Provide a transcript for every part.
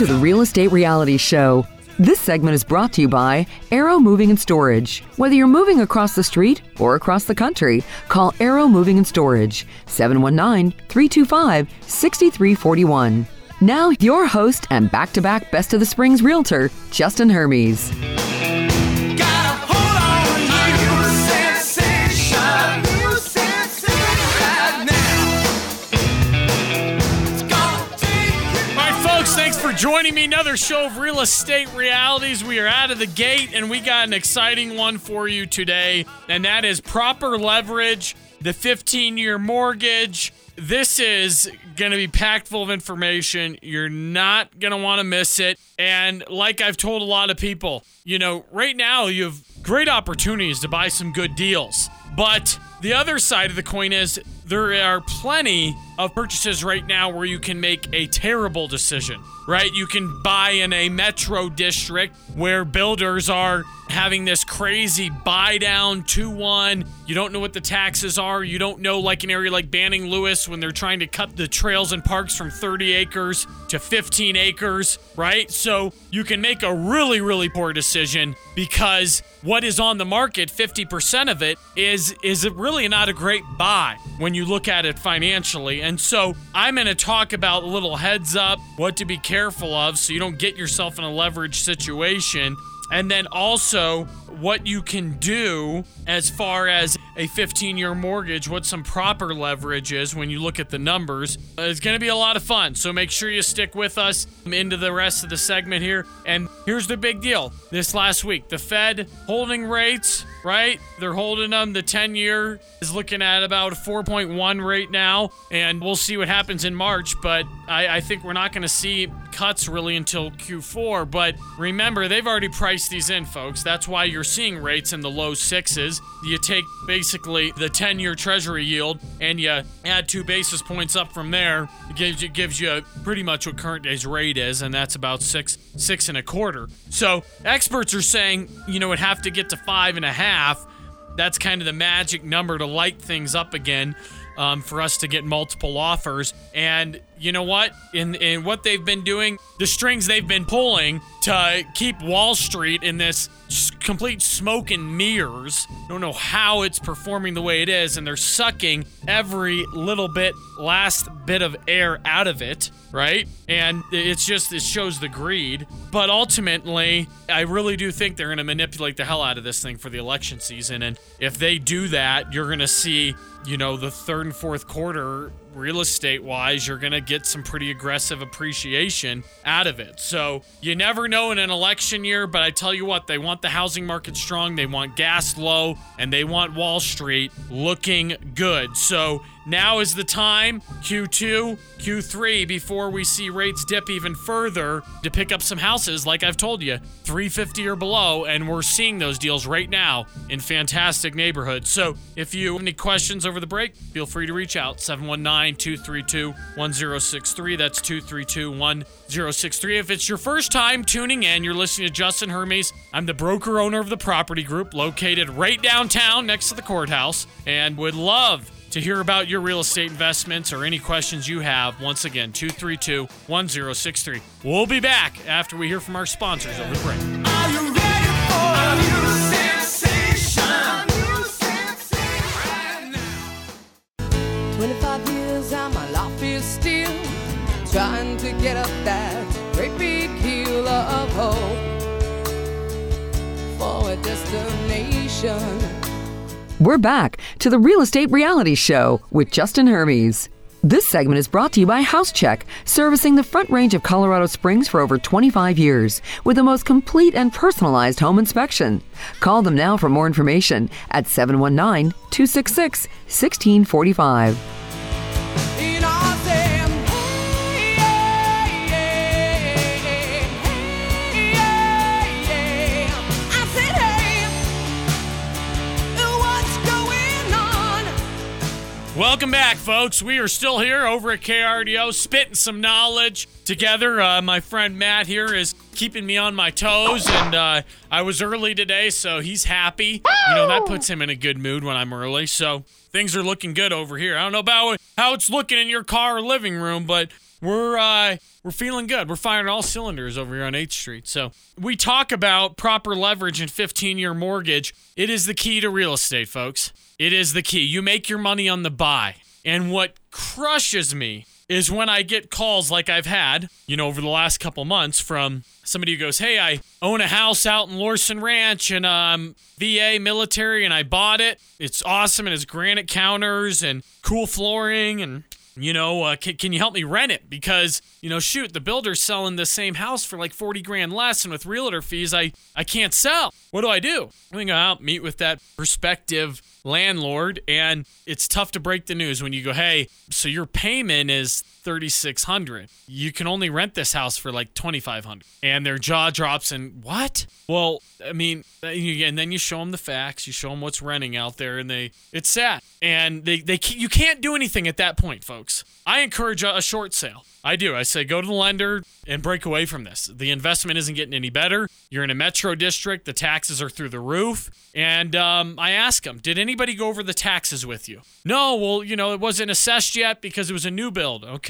To the Real Estate Reality Show. This segment is brought to you by Arrow Moving and Storage. Whether you're moving across the street or across the country, call Arrow Moving and Storage 719 325 6341. Now, your host and back to back Best of the Springs realtor, Justin Hermes. Joining me. Another show of real estate realities. We are out of the gate and we got an exciting one for you today, and that is proper leverage, the 15 year mortgage. This is going to be packed full of information. You're not going to want to miss it. And like I've told a lot of people, you know, right now you have great opportunities to buy some good deals. But the other side of the coin is there are plenty of purchases right now where you can make a terrible decision, right? You can buy in a metro district where builders are having this crazy buy down 2 1. You don't know what the taxes are. You don't know, like an area like Banning Lewis, when they're trying to cut the trails and parks from 30 acres to 15 acres, right? So you can make a really, really poor decision because what is on the market, 50% of it, is, is really not a great buy when you look at it financially. And so I'm going to talk about a little heads up, what to be careful of so you don't get yourself in a leverage situation and then also what you can do as far as a 15 year mortgage, what some proper leverage is when you look at the numbers. It's going to be a lot of fun. So make sure you stick with us into the rest of the segment here. And here's the big deal this last week the Fed holding rates, right? They're holding them. The 10 year is looking at about 4.1 right now. And we'll see what happens in March. But I, I think we're not going to see cuts really until Q4. But remember, they've already priced these in, folks. That's why you're seeing rates in the low sixes. You take basically the 10 year treasury yield and you add two basis points up from there. It gives you, gives you pretty much what current day's rate is, and that's about six, six and a quarter. So experts are saying, you know, it'd have to get to five and a half. That's kind of the magic number to light things up again um, for us to get multiple offers. And you know what? In in what they've been doing, the strings they've been pulling to keep Wall Street in this complete smoke and mirrors. Don't know how it's performing the way it is, and they're sucking every little bit, last bit of air out of it, right? And it's just it shows the greed. But ultimately, I really do think they're going to manipulate the hell out of this thing for the election season. And if they do that, you're going to see, you know, the third and fourth quarter real estate wise, you're going to get some pretty aggressive appreciation out of it. So you never know in an election year, but I tell you what, they want the housing market strong, they want gas low, and they want Wall Street looking good. So now is the time, Q2, Q3, before we see rates dip even further to pick up some houses, like I've told you, 350 or below, and we're seeing those deals right now in fantastic neighborhoods. So if you have any questions over the break, feel free to reach out 719 232 1063. That's 232 1063. If it's your first time tuning in, you're listening to Justin Hermes. I'm the broker owner of the property group located right downtown next to the courthouse and would love to hear about your real estate investments or any questions you have, once again, 232 1063. We'll be back after we hear from our sponsors over the break. Get up that great big hill of hope for a destination. We're back to the Real Estate Reality Show with Justin Hermes. This segment is brought to you by House Check, servicing the front range of Colorado Springs for over 25 years with the most complete and personalized home inspection. Call them now for more information at 719 266 1645. Welcome back, folks. We are still here over at KRDO, spitting some knowledge together. Uh, my friend Matt here is keeping me on my toes, and uh, I was early today, so he's happy. You know, that puts him in a good mood when I'm early, so things are looking good over here. I don't know about how it's looking in your car or living room, but we're uh, we're feeling good. We're firing all cylinders over here on 8th Street. So we talk about proper leverage and 15-year mortgage. It is the key to real estate, folks. It is the key. You make your money on the buy. And what crushes me is when I get calls like I've had, you know, over the last couple months from somebody who goes, "Hey, I own a house out in Lorson Ranch and um VA military and I bought it. It's awesome and it's granite counters and cool flooring and you know, uh, can, can you help me rent it? Because, you know, shoot, the builder's selling the same house for like 40 grand less, and with realtor fees, I, I can't sell. What do I do? I'm going to go out, meet with that prospective landlord, and it's tough to break the news when you go, hey, so your payment is 3600 you can only rent this house for like 2500 and their jaw drops and what well i mean and then you show them the facts you show them what's renting out there and they it's sad and they, they you can't do anything at that point folks i encourage a, a short sale I do. I say go to the lender and break away from this. The investment isn't getting any better. You're in a metro district. The taxes are through the roof. And um, I ask them, did anybody go over the taxes with you? No. Well, you know, it wasn't assessed yet because it was a new build. Okay.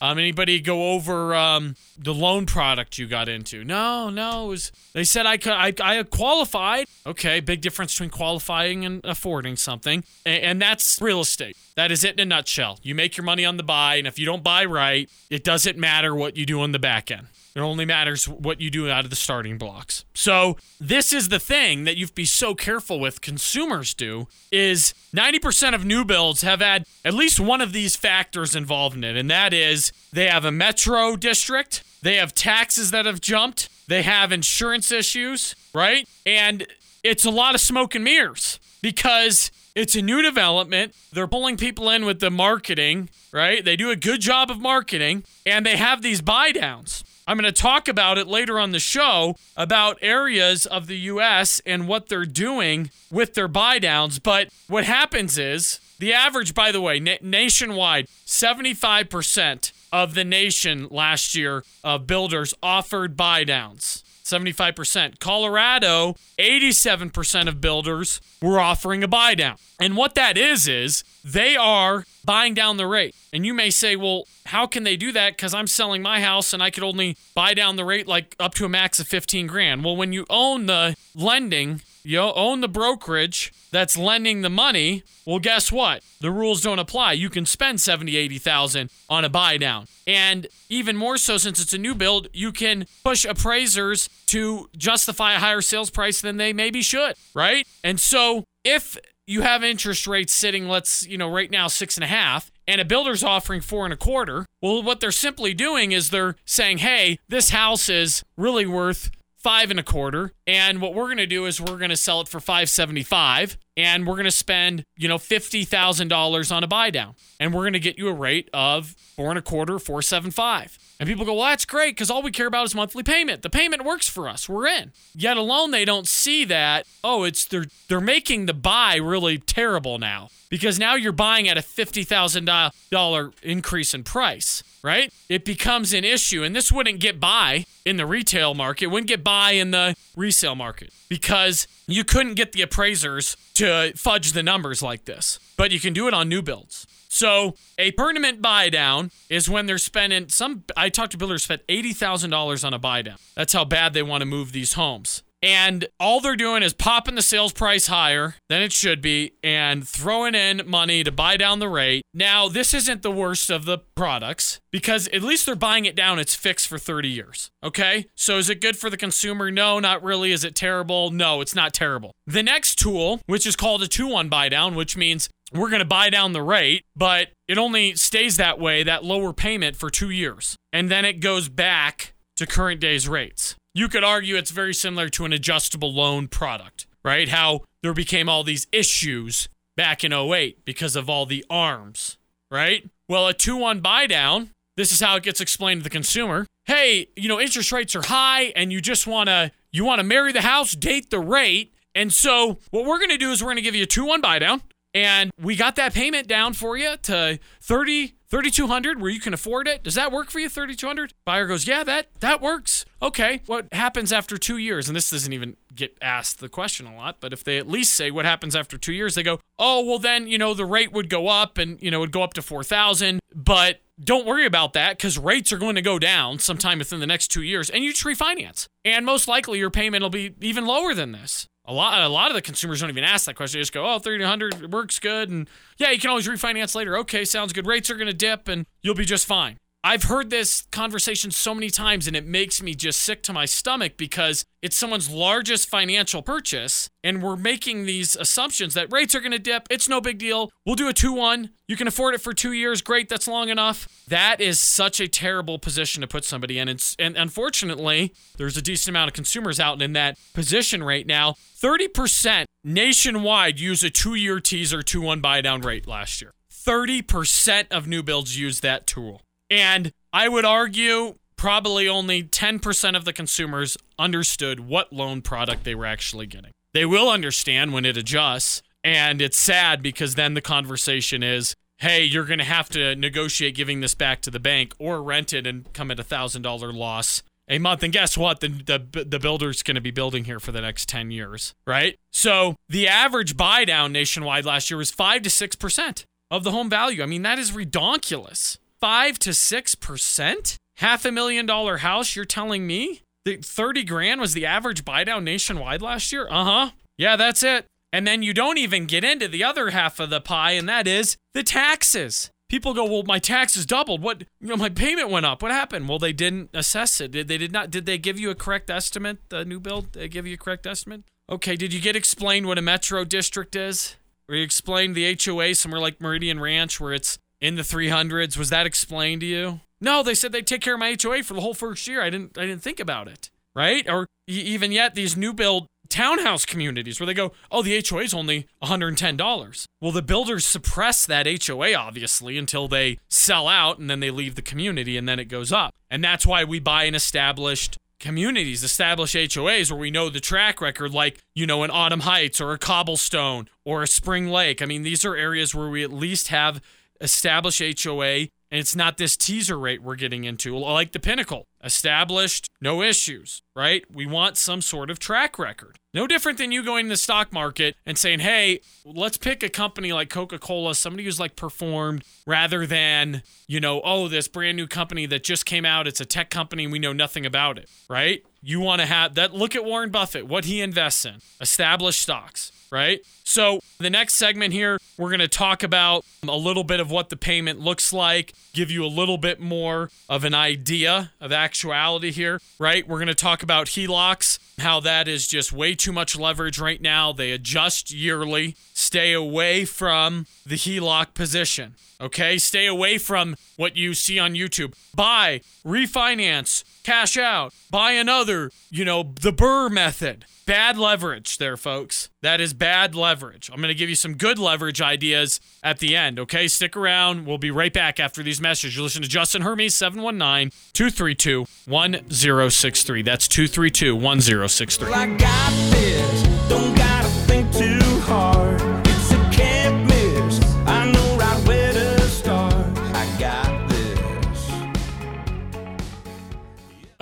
Um, anybody go over um, the loan product you got into? No, no. It was, they said I could. I, I qualified. Okay. Big difference between qualifying and affording something, and, and that's real estate. That is it in a nutshell. You make your money on the buy, and if you don't buy right, it doesn't matter what you do on the back end. It only matters what you do out of the starting blocks. So, this is the thing that you've be so careful with consumers do is 90% of new builds have had at least one of these factors involved in it, and that is they have a metro district, they have taxes that have jumped, they have insurance issues, right? And it's a lot of smoke and mirrors because it's a new development. They're pulling people in with the marketing, right? They do a good job of marketing and they have these buy downs. I'm going to talk about it later on the show about areas of the US and what they're doing with their buy downs. But what happens is the average, by the way, na- nationwide, 75% of the nation last year of builders offered buy downs. 75%. Colorado, 87% of builders were offering a buy down. And what that is, is they are buying down the rate. And you may say, well, how can they do that? Because I'm selling my house and I could only buy down the rate like up to a max of 15 grand. Well, when you own the lending, you own the brokerage that's lending the money, well, guess what? The rules don't apply. You can spend 70, 80,000 on a buy down. And even more so since it's a new build, you can push appraisers to justify a higher sales price than they maybe should, right? And so if you have interest rates sitting, let's, you know, right now six and a half, and a builder's offering four and a quarter, well, what they're simply doing is they're saying, hey, this house is really worth five and a quarter. And what we're going to do is we're going to sell it for 575 and we're going to spend, you know, $50,000 on a buy down. And we're going to get you a rate of four and a quarter, 475. And people go, well, that's great because all we care about is monthly payment. The payment works for us. We're in. Yet alone, they don't see that. Oh, it's they're they're making the buy really terrible now because now you're buying at a fifty thousand dollar increase in price. Right? It becomes an issue, and this wouldn't get by in the retail market. Wouldn't get by in the resale market because you couldn't get the appraisers to fudge the numbers like this. But you can do it on new builds. So a permanent buy down is when they're spending some. I talked to builders spent eighty thousand dollars on a buy down. That's how bad they want to move these homes. And all they're doing is popping the sales price higher than it should be and throwing in money to buy down the rate. Now, this isn't the worst of the products because at least they're buying it down. It's fixed for 30 years. Okay. So is it good for the consumer? No, not really. Is it terrible? No, it's not terrible. The next tool, which is called a 2 1 buy down, which means we're going to buy down the rate, but it only stays that way, that lower payment for two years. And then it goes back to current day's rates. You could argue it's very similar to an adjustable loan product, right? How there became all these issues back in 08 because of all the arms, right? Well, a 2 1 buy down, this is how it gets explained to the consumer. Hey, you know, interest rates are high and you just want to you want to marry the house, date the rate. And so, what we're going to do is we're going to give you a 2 1 buy down and we got that payment down for you to 30 3200 where you can afford it. Does that work for you 3200? Buyer goes, "Yeah, that that works." Okay, what happens after two years? And this doesn't even get asked the question a lot, but if they at least say what happens after two years, they go, oh, well, then, you know, the rate would go up and, you know, it would go up to 4,000. But don't worry about that because rates are going to go down sometime within the next two years and you just refinance. And most likely your payment will be even lower than this. A lot, a lot of the consumers don't even ask that question. They just go, oh, 300 works good. And yeah, you can always refinance later. Okay, sounds good. Rates are going to dip and you'll be just fine. I've heard this conversation so many times and it makes me just sick to my stomach because it's someone's largest financial purchase and we're making these assumptions that rates are going to dip. It's no big deal. We'll do a 2 1. You can afford it for two years. Great. That's long enough. That is such a terrible position to put somebody in. It's, and unfortunately, there's a decent amount of consumers out in that position right now. 30% nationwide use a two year teaser 2 1 buy down rate last year. 30% of new builds use that tool. And I would argue probably only 10% of the consumers understood what loan product they were actually getting. They will understand when it adjusts. And it's sad because then the conversation is, hey, you're going to have to negotiate giving this back to the bank or rent it and come at a $1,000 loss a month. And guess what? The, the, the builder's going to be building here for the next 10 years, right? So the average buy down nationwide last year was 5 to 6% of the home value. I mean, that is redonkulous five to six percent? Half a million dollar house, you're telling me? The 30 grand was the average buy down nationwide last year? Uh-huh. Yeah, that's it. And then you don't even get into the other half of the pie, and that is the taxes. People go, well, my taxes doubled. What? You know, my payment went up. What happened? Well, they didn't assess it. Did they did not? Did they give you a correct estimate? The new build? They give you a correct estimate? Okay. Did you get explained what a metro district is? Or you explained the HOA somewhere like Meridian Ranch, where it's in the 300s. Was that explained to you? No, they said they'd take care of my HOA for the whole first year. I didn't I didn't think about it. Right? Or even yet these new build townhouse communities where they go, "Oh, the HOA is only $110." Well, the builders suppress that HOA obviously until they sell out and then they leave the community and then it goes up. And that's why we buy an established communities, established HOAs where we know the track record, like, you know, an Autumn Heights or a Cobblestone or a Spring Lake. I mean, these are areas where we at least have establish HOA, and it's not this teaser rate we're getting into, like the pinnacle. Established, no issues, right? We want some sort of track record. No different than you going to the stock market and saying, hey, let's pick a company like Coca Cola, somebody who's like performed, rather than, you know, oh, this brand new company that just came out, it's a tech company, and we know nothing about it, right? You want to have that. Look at Warren Buffett, what he invests in, established stocks right? So, the next segment here, we're going to talk about a little bit of what the payment looks like, give you a little bit more of an idea of actuality here, right? We're going to talk about HELOCs, how that is just way too much leverage right now. They adjust yearly. Stay away from the HELOC position, okay? Stay away from what you see on YouTube. Buy, refinance, cash out, buy another, you know, the BRRRR method. Bad leverage there, folks. That is bad leverage. I'm going to give you some good leverage ideas at the end, okay? Stick around. We'll be right back after these messages. You listen to Justin Hermes, 719 232 1063. That's 232 1063.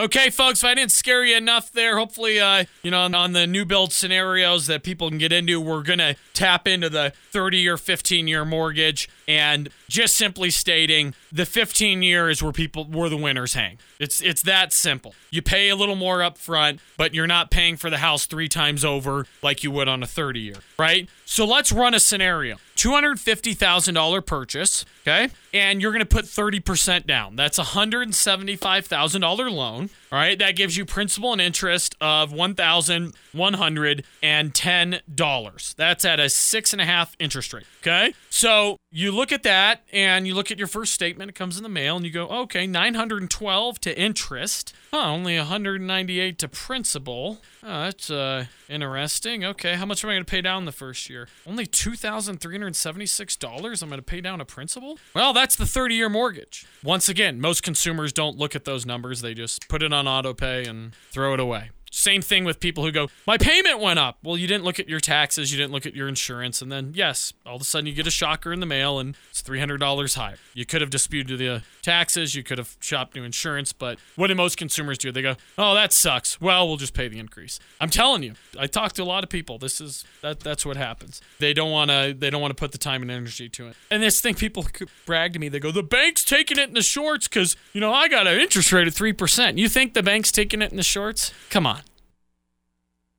Okay, folks, if I didn't scare you enough there, hopefully, uh, you know, on the new build scenarios that people can get into, we're going to tap into the 30 or 15 year mortgage and just simply stating the 15 year is where people, where the winners hang. It's, it's that simple. You pay a little more up front, but you're not paying for the house three times over like you would on a 30 year, right? So let's run a scenario $250,000 purchase, okay? And you're going to put 30% down. That's a $175,000 loan, all right? That gives you principal and interest of $1,110. That's at a six and a half interest rate, okay? So you look at that and you look at your first statement, it comes in the mail, and you go, okay, 912 to interest. Huh, only 198 to principal. Oh, that's uh, interesting. Okay, how much am I going to pay down the first year? Only $2,376 I'm going to pay down a principal? Well, that's the 30 year mortgage. Once again, most consumers don't look at those numbers, they just put it on auto pay and throw it away. Same thing with people who go, my payment went up. Well, you didn't look at your taxes, you didn't look at your insurance, and then yes, all of a sudden you get a shocker in the mail and it's three hundred dollars higher. You could have disputed the taxes, you could have shopped new insurance, but what do most consumers do? They go, oh, that sucks. Well, we'll just pay the increase. I'm telling you, I talk to a lot of people. This is that that's what happens. They don't want to they don't want to put the time and energy to it. And this thing people brag to me. They go, the bank's taking it in the shorts because you know I got an interest rate of three percent. You think the bank's taking it in the shorts? Come on.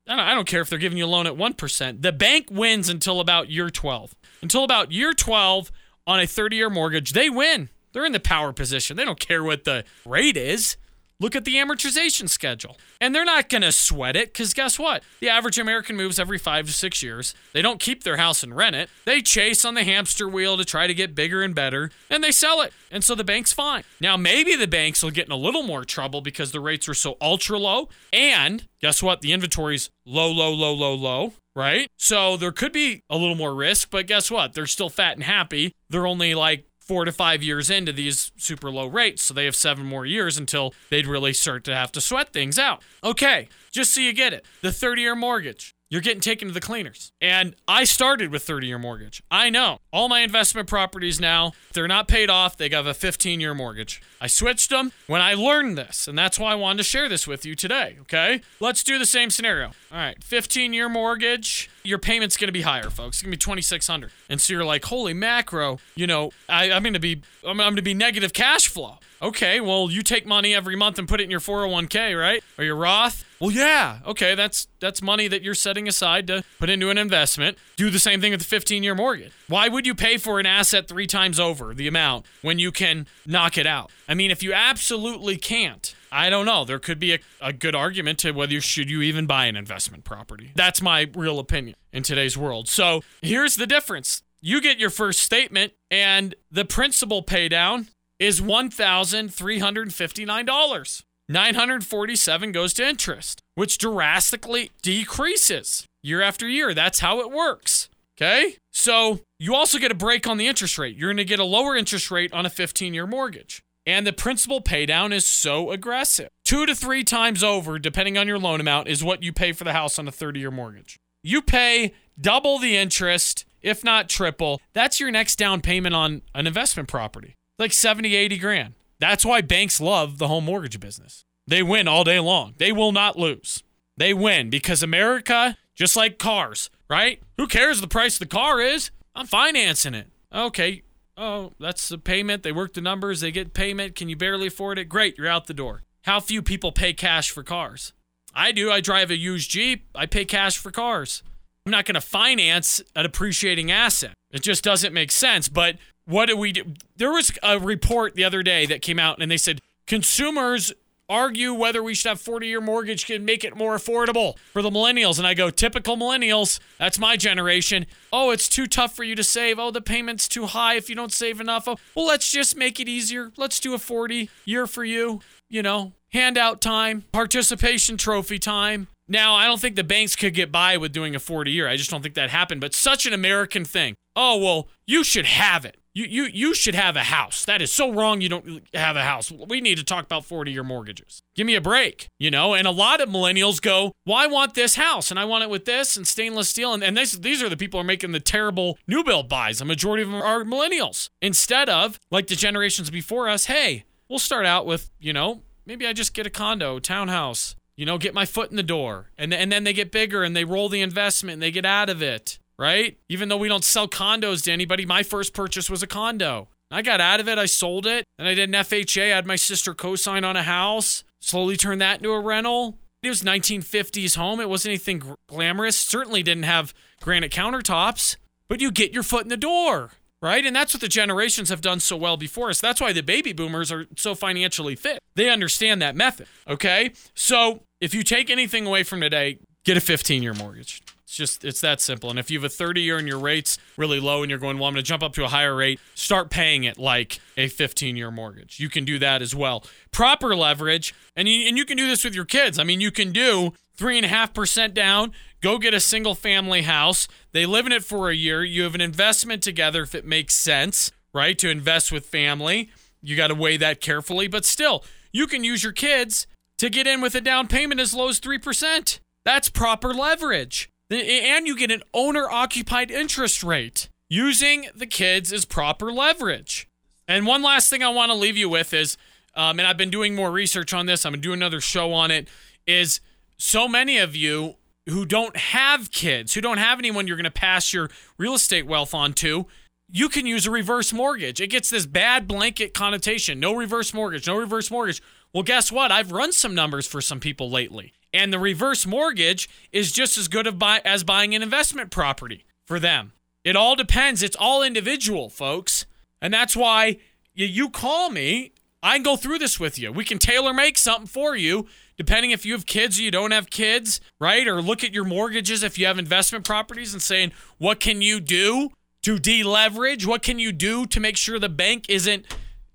I don't, care if they're giving you a loan at 1%. The bank wins until about year 12. Until about year 12 on a 30 year mortgage, they win. They're in the power position. They don't care what the rate is. Look at the amortization schedule. And they're not going to sweat it because guess what? The average American moves every five to six years. They don't keep their house and rent it. They chase on the hamster wheel to try to get bigger and better, and they sell it. And so the bank's fine. Now, maybe the banks will get in a little more trouble because the rates are so ultra low. And guess what? The inventory's low, low, low, low, low right? So there could be a little more risk, but guess what? They're still fat and happy. They're only like four to five years into these super low rates. So they have seven more years until they'd really start to have to sweat things out. Okay, just so you get it the 30 year mortgage. You're getting taken to the cleaners. And I started with 30 year mortgage. I know all my investment properties now, they're not paid off. They have a 15 year mortgage. I switched them when I learned this. And that's why I wanted to share this with you today. Okay. Let's do the same scenario. All right. 15 year mortgage. Your payment's going to be higher, folks. It's going to be 2600 And so you're like, holy macro, you know, I, I'm going to be, I'm, I'm going to be negative cash flow. Okay, well, you take money every month and put it in your 401k, right? Or your Roth? Well, yeah. Okay, that's that's money that you're setting aside to put into an investment. Do the same thing with the 15-year mortgage. Why would you pay for an asset 3 times over the amount when you can knock it out? I mean, if you absolutely can't, I don't know. There could be a, a good argument to whether you should you even buy an investment property. That's my real opinion in today's world. So, here's the difference. You get your first statement and the principal paydown is $1,359. 947 goes to interest, which drastically decreases year after year. That's how it works. Okay? So, you also get a break on the interest rate. You're going to get a lower interest rate on a 15 year mortgage. And the principal paydown is so aggressive. Two to three times over, depending on your loan amount, is what you pay for the house on a 30 year mortgage. You pay double the interest, if not triple. That's your next down payment on an investment property like 70, 80 grand. That's why banks love the home mortgage business. They win all day long. They will not lose. They win because America, just like cars, right? Who cares the price the car is? I'm financing it. Okay. Oh, that's the payment. They work the numbers. They get payment. Can you barely afford it? Great. You're out the door. How few people pay cash for cars? I do. I drive a used Jeep. I pay cash for cars. I'm not going to finance an appreciating asset. It just doesn't make sense. But what do we do? There was a report the other day that came out and they said consumers argue whether we should have 40 year mortgage can make it more affordable for the millennials. And I go, typical millennials, that's my generation. Oh, it's too tough for you to save. Oh, the payment's too high if you don't save enough. Oh, well, let's just make it easier. Let's do a 40 year for you. You know, handout time, participation trophy time. Now, I don't think the banks could get by with doing a 40 year. I just don't think that happened, but such an American thing. Oh, well, you should have it. You, you, you should have a house. That is so wrong you don't have a house. We need to talk about 40 year mortgages. Give me a break, you know? And a lot of millennials go, Well, I want this house and I want it with this and stainless steel. And, and this, these are the people who are making the terrible new build buys. A majority of them are millennials. Instead of, like the generations before us, hey, we'll start out with, you know, maybe I just get a condo, townhouse, you know, get my foot in the door. And, and then they get bigger and they roll the investment and they get out of it right? Even though we don't sell condos to anybody, my first purchase was a condo. I got out of it, I sold it, and I did an FHA. I had my sister co sign on a house, slowly turned that into a rental. It was 1950s home. It wasn't anything glamorous. Certainly didn't have granite countertops, but you get your foot in the door, right? And that's what the generations have done so well before us. That's why the baby boomers are so financially fit. They understand that method, okay? So if you take anything away from today, get a 15 year mortgage. It's just it's that simple. And if you have a 30 year and your rate's really low and you're going, well, I'm going to jump up to a higher rate, start paying it like a 15 year mortgage. You can do that as well. Proper leverage, and you, and you can do this with your kids. I mean, you can do three and a half percent down. Go get a single family house. They live in it for a year. You have an investment together if it makes sense, right? To invest with family. You got to weigh that carefully, but still, you can use your kids to get in with a down payment as low as 3%. That's proper leverage. And you get an owner occupied interest rate. Using the kids as proper leverage. And one last thing I want to leave you with is, um, and I've been doing more research on this, I'm going to do another show on it, is so many of you who don't have kids, who don't have anyone you're going to pass your real estate wealth on to, you can use a reverse mortgage. It gets this bad blanket connotation no reverse mortgage, no reverse mortgage. Well, guess what? I've run some numbers for some people lately. And the reverse mortgage is just as good as buying an investment property for them. It all depends. It's all individual, folks. And that's why you, you call me. I can go through this with you. We can tailor make something for you, depending if you have kids or you don't have kids, right? Or look at your mortgages if you have investment properties and saying, what can you do to deleverage? What can you do to make sure the bank isn't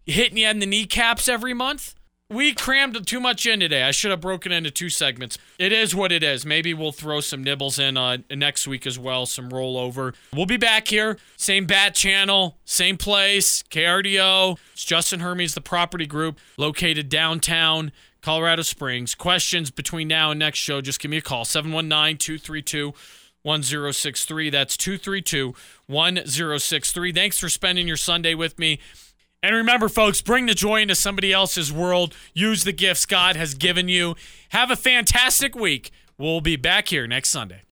hitting you in the kneecaps every month? We crammed too much in today. I should have broken into two segments. It is what it is. Maybe we'll throw some nibbles in uh, next week as well, some rollover. We'll be back here, same bat channel, same place, KRDO. It's Justin Hermes, the property group, located downtown Colorado Springs. Questions between now and next show, just give me a call 719 232 1063. That's 232 1063. Thanks for spending your Sunday with me. And remember, folks, bring the joy into somebody else's world. Use the gifts God has given you. Have a fantastic week. We'll be back here next Sunday.